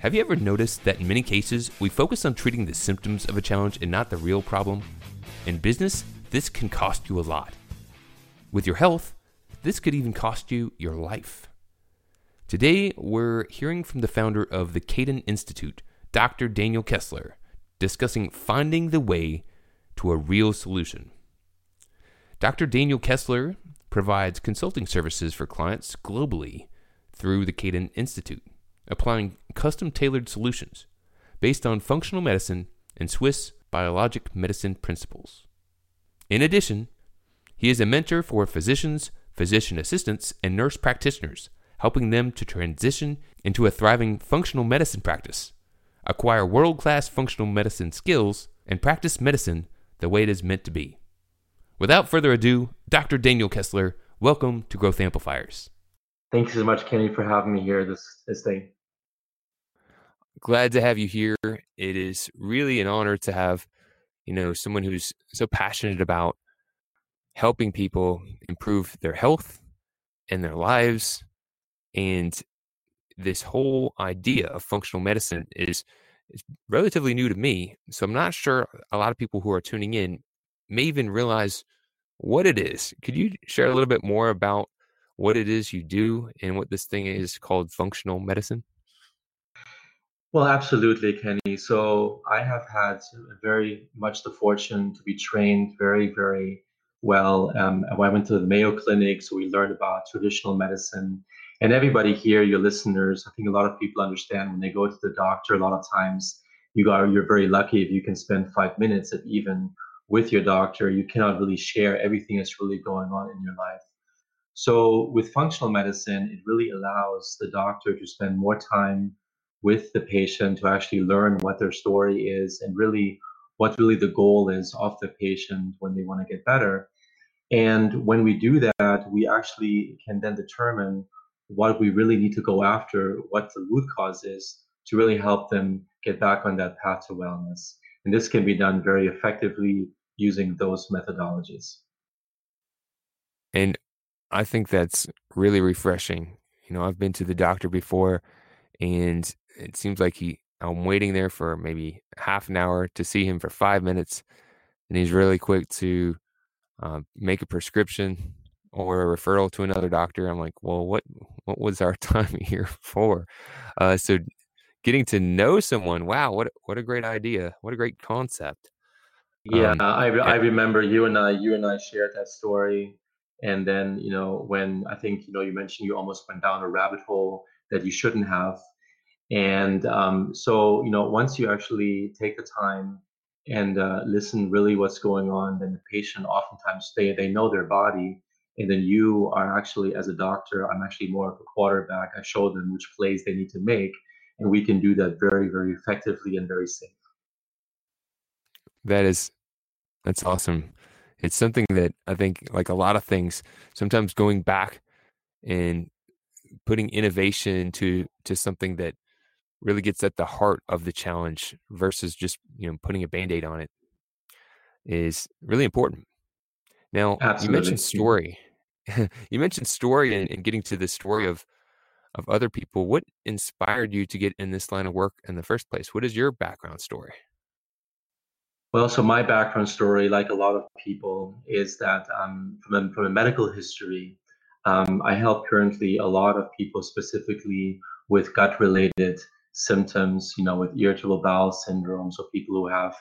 Have you ever noticed that in many cases, we focus on treating the symptoms of a challenge and not the real problem? In business, this can cost you a lot. With your health, this could even cost you your life. Today, we're hearing from the founder of the Kadan Institute, Dr. Daniel Kessler, discussing finding the way to a real solution. Dr. Daniel Kessler provides consulting services for clients globally through the Kadan Institute applying custom tailored solutions based on functional medicine and Swiss biologic medicine principles. In addition, he is a mentor for physicians, physician assistants, and nurse practitioners, helping them to transition into a thriving functional medicine practice, acquire world class functional medicine skills, and practice medicine the way it is meant to be. Without further ado, Dr. Daniel Kessler, welcome to Growth Amplifiers. Thank you so much, Kenny, for having me here this, this day glad to have you here. It is really an honor to have, you know, someone who's so passionate about helping people improve their health and their lives. And this whole idea of functional medicine is, is relatively new to me. So I'm not sure a lot of people who are tuning in may even realize what it is. Could you share a little bit more about what it is you do and what this thing is called functional medicine? Well, absolutely, Kenny. So I have had very much the fortune to be trained very, very well. Um, I went to the Mayo Clinic, so we learned about traditional medicine. And everybody here, your listeners, I think a lot of people understand when they go to the doctor, a lot of times you are you're very lucky if you can spend five minutes, if even with your doctor, you cannot really share everything that's really going on in your life. So with functional medicine, it really allows the doctor to spend more time with the patient to actually learn what their story is and really what really the goal is of the patient when they want to get better. And when we do that, we actually can then determine what we really need to go after, what the root cause is to really help them get back on that path to wellness. And this can be done very effectively using those methodologies. And I think that's really refreshing. You know, I've been to the doctor before and it seems like he I'm waiting there for maybe half an hour to see him for five minutes, and he's really quick to uh, make a prescription or a referral to another doctor. I'm like, well, what what was our time here for? Uh, so, getting to know someone, wow, what what a great idea, what a great concept. Yeah, um, I I remember you and I you and I shared that story, and then you know when I think you know you mentioned you almost went down a rabbit hole that you shouldn't have and um, so, you know, once you actually take the time and uh, listen really what's going on, then the patient oftentimes they they know their body, and then you are actually as a doctor, I'm actually more of a quarterback. I show them which plays they need to make, and we can do that very very effectively and very safe. That is, that's awesome. It's something that I think, like a lot of things, sometimes going back and putting innovation to to something that really gets at the heart of the challenge versus just you know putting a band-aid on it is really important. Now Absolutely. you mentioned story. You mentioned story and, and, getting to the story of of other people. What inspired you to get in this line of work in the first place? What is your background story? Well so my background story like a lot of people is that um, from, a, from a medical history um, i help currently a lot of people specifically with gut related symptoms, you know, with irritable bowel syndrome. So people who have,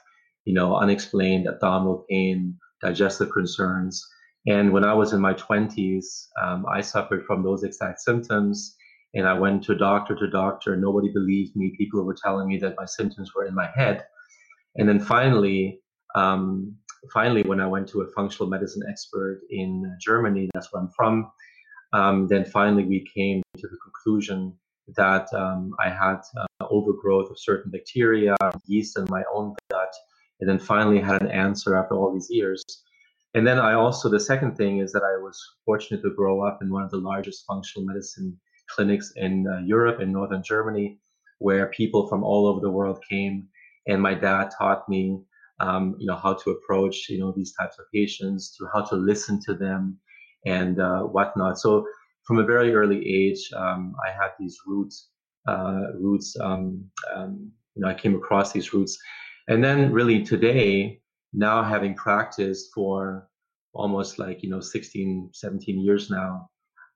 you know, unexplained abdominal pain, digestive concerns. And when I was in my 20s, um, I suffered from those exact symptoms. And I went to doctor to doctor. Nobody believed me. People were telling me that my symptoms were in my head. And then finally, um, finally, when I went to a functional medicine expert in Germany, that's where I'm from, um, then finally we came to the conclusion that um, I had uh, overgrowth of certain bacteria, yeast in my own gut, and then finally had an answer after all these years. And then I also, the second thing is that I was fortunate to grow up in one of the largest functional medicine clinics in uh, Europe, in northern Germany, where people from all over the world came. And my dad taught me, um, you know, how to approach, you know, these types of patients, to how to listen to them, and uh, whatnot. So from a very early age, um, I had these roots uh, roots. Um, um, you know, I came across these roots, and then really today, now having practiced for almost like you know 16, 17 years now,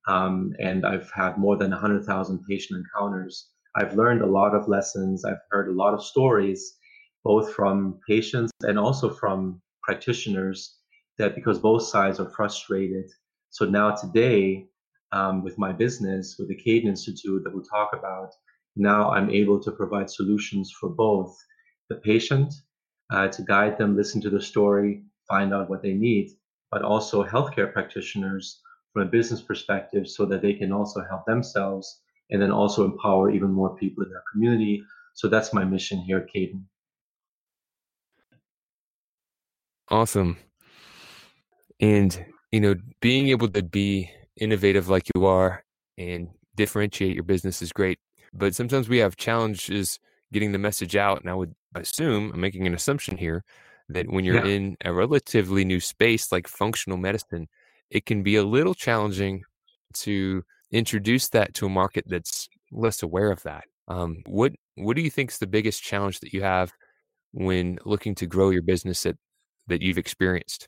um, and I've had more than 100,000 patient encounters. I've learned a lot of lessons. I've heard a lot of stories, both from patients and also from practitioners, that because both sides are frustrated. So now today, um, with my business, with the Kadan Institute that we'll talk about, now I'm able to provide solutions for both the patient uh, to guide them, listen to the story, find out what they need, but also healthcare practitioners from a business perspective so that they can also help themselves and then also empower even more people in their community. So that's my mission here at Kadan. Awesome. And, you know, being able to be innovative like you are and differentiate your business is great. But sometimes we have challenges getting the message out. And I would assume, I'm making an assumption here, that when you're yeah. in a relatively new space like functional medicine, it can be a little challenging to introduce that to a market that's less aware of that. Um, what what do you think is the biggest challenge that you have when looking to grow your business that that you've experienced?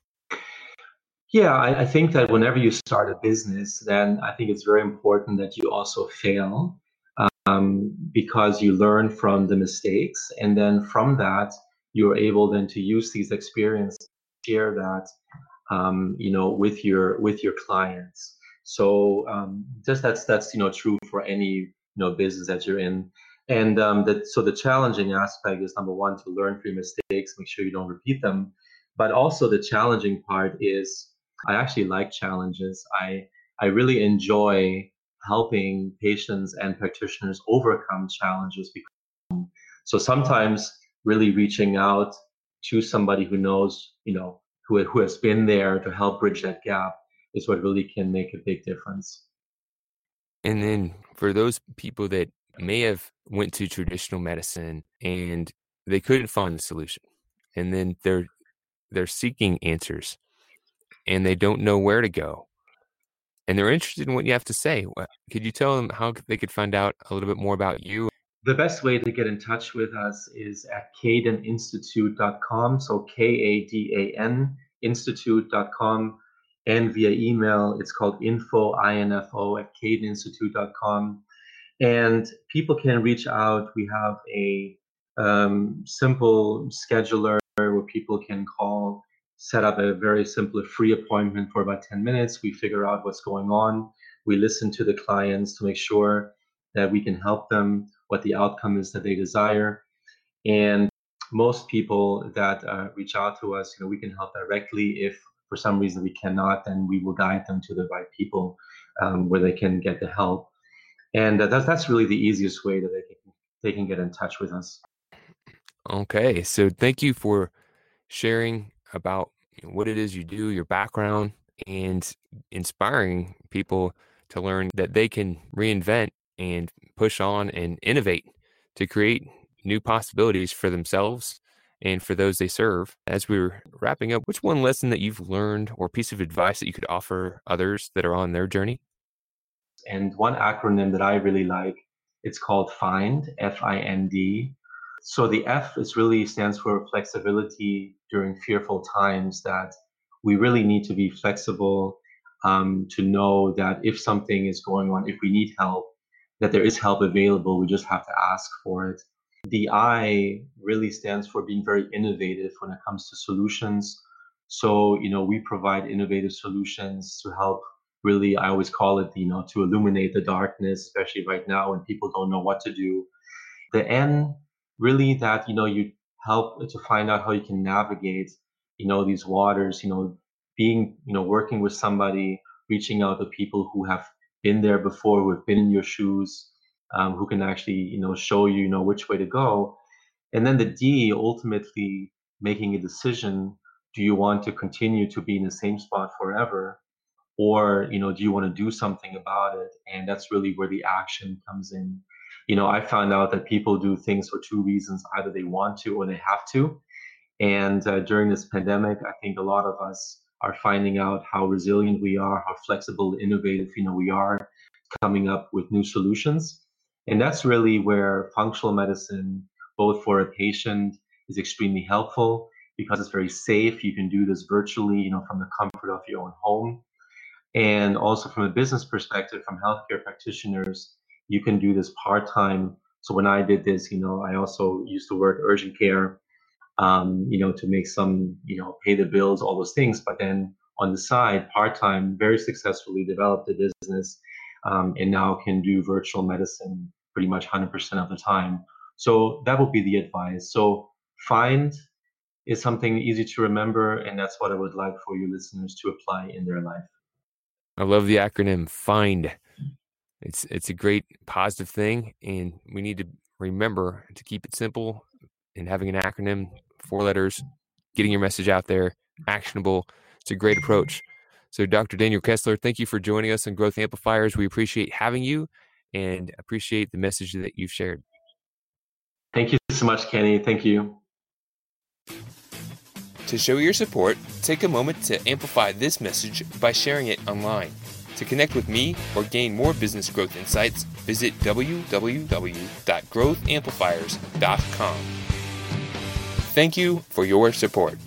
Yeah, I, I, think that whenever you start a business, then I think it's very important that you also fail um, because you learn from the mistakes. And then from that, you're able then to use these experiences, share that, um, you know, with your with your clients. So um, just that's that's you know true for any you know business that you're in. And um, that so the challenging aspect is number one to learn from your mistakes, make sure you don't repeat them. But also the challenging part is I actually like challenges. I I really enjoy helping patients and practitioners overcome challenges. Because, So sometimes really reaching out to somebody who knows, you know, who, who has been there to help bridge that gap is what really can make a big difference. And then for those people that may have went to traditional medicine and they couldn't find the solution and then they're they're seeking answers and they don't know where to go and they're interested in what you have to say. Could you tell them how they could find out a little bit more about you? The best way to get in touch with us is at kadaninstitute.com. So K A D A N institute.com. And via email, it's called info, I-N-F-O, at kadaninstitute.com. And people can reach out. We have a um, simple scheduler where people can call set up a very simple free appointment for about 10 minutes. We figure out what's going on. We listen to the clients to make sure that we can help them, what the outcome is that they desire. And most people that uh, reach out to us, you know, we can help directly. If for some reason we cannot, then we will guide them to the right people um, where they can get the help. And uh, that's that's really the easiest way that they can they can get in touch with us. Okay, so thank you for sharing about what it is you do, your background, and inspiring people to learn that they can reinvent and push on and innovate to create new possibilities for themselves and for those they serve. As we are wrapping up, which one lesson that you've learned or piece of advice that you could offer others that are on their journey? And one acronym that I really like, it's called FIND, F I N D. So the F is really stands for flexibility during fearful times that we really need to be flexible um, to know that if something is going on, if we need help, that there is help available. We just have to ask for it. The I really stands for being very innovative when it comes to solutions. So, you know, we provide innovative solutions to help really, I always call it, you know, to illuminate the darkness, especially right now when people don't know what to do. The N really that you know you help to find out how you can navigate you know these waters you know being you know working with somebody reaching out to people who have been there before who have been in your shoes um, who can actually you know show you you know which way to go. And then the d ultimately making a decision do you want to continue to be in the same spot forever? Or you know do you want to do something about it? And that's really where the action comes in you know, I found out that people do things for two reasons either they want to or they have to. And uh, during this pandemic, I think a lot of us are finding out how resilient we are, how flexible, innovative, you know, we are coming up with new solutions. And that's really where functional medicine, both for a patient, is extremely helpful because it's very safe. You can do this virtually, you know, from the comfort of your own home. And also from a business perspective, from healthcare practitioners, you can do this part time. So when I did this, you know, I also used to work urgent care, um, you know, to make some, you know, pay the bills, all those things. But then on the side, part time, very successfully developed a business, um, and now can do virtual medicine pretty much 100% of the time. So that would be the advice. So find is something easy to remember, and that's what I would like for you listeners to apply in their life. I love the acronym FIND. It's it's a great positive thing, and we need to remember to keep it simple and having an acronym, four letters, getting your message out there, actionable. It's a great approach. So, Dr. Daniel Kessler, thank you for joining us on Growth Amplifiers. We appreciate having you and appreciate the message that you've shared. Thank you so much, Kenny. Thank you. To show your support, take a moment to amplify this message by sharing it online. To connect with me or gain more business growth insights, visit www.growthamplifiers.com. Thank you for your support.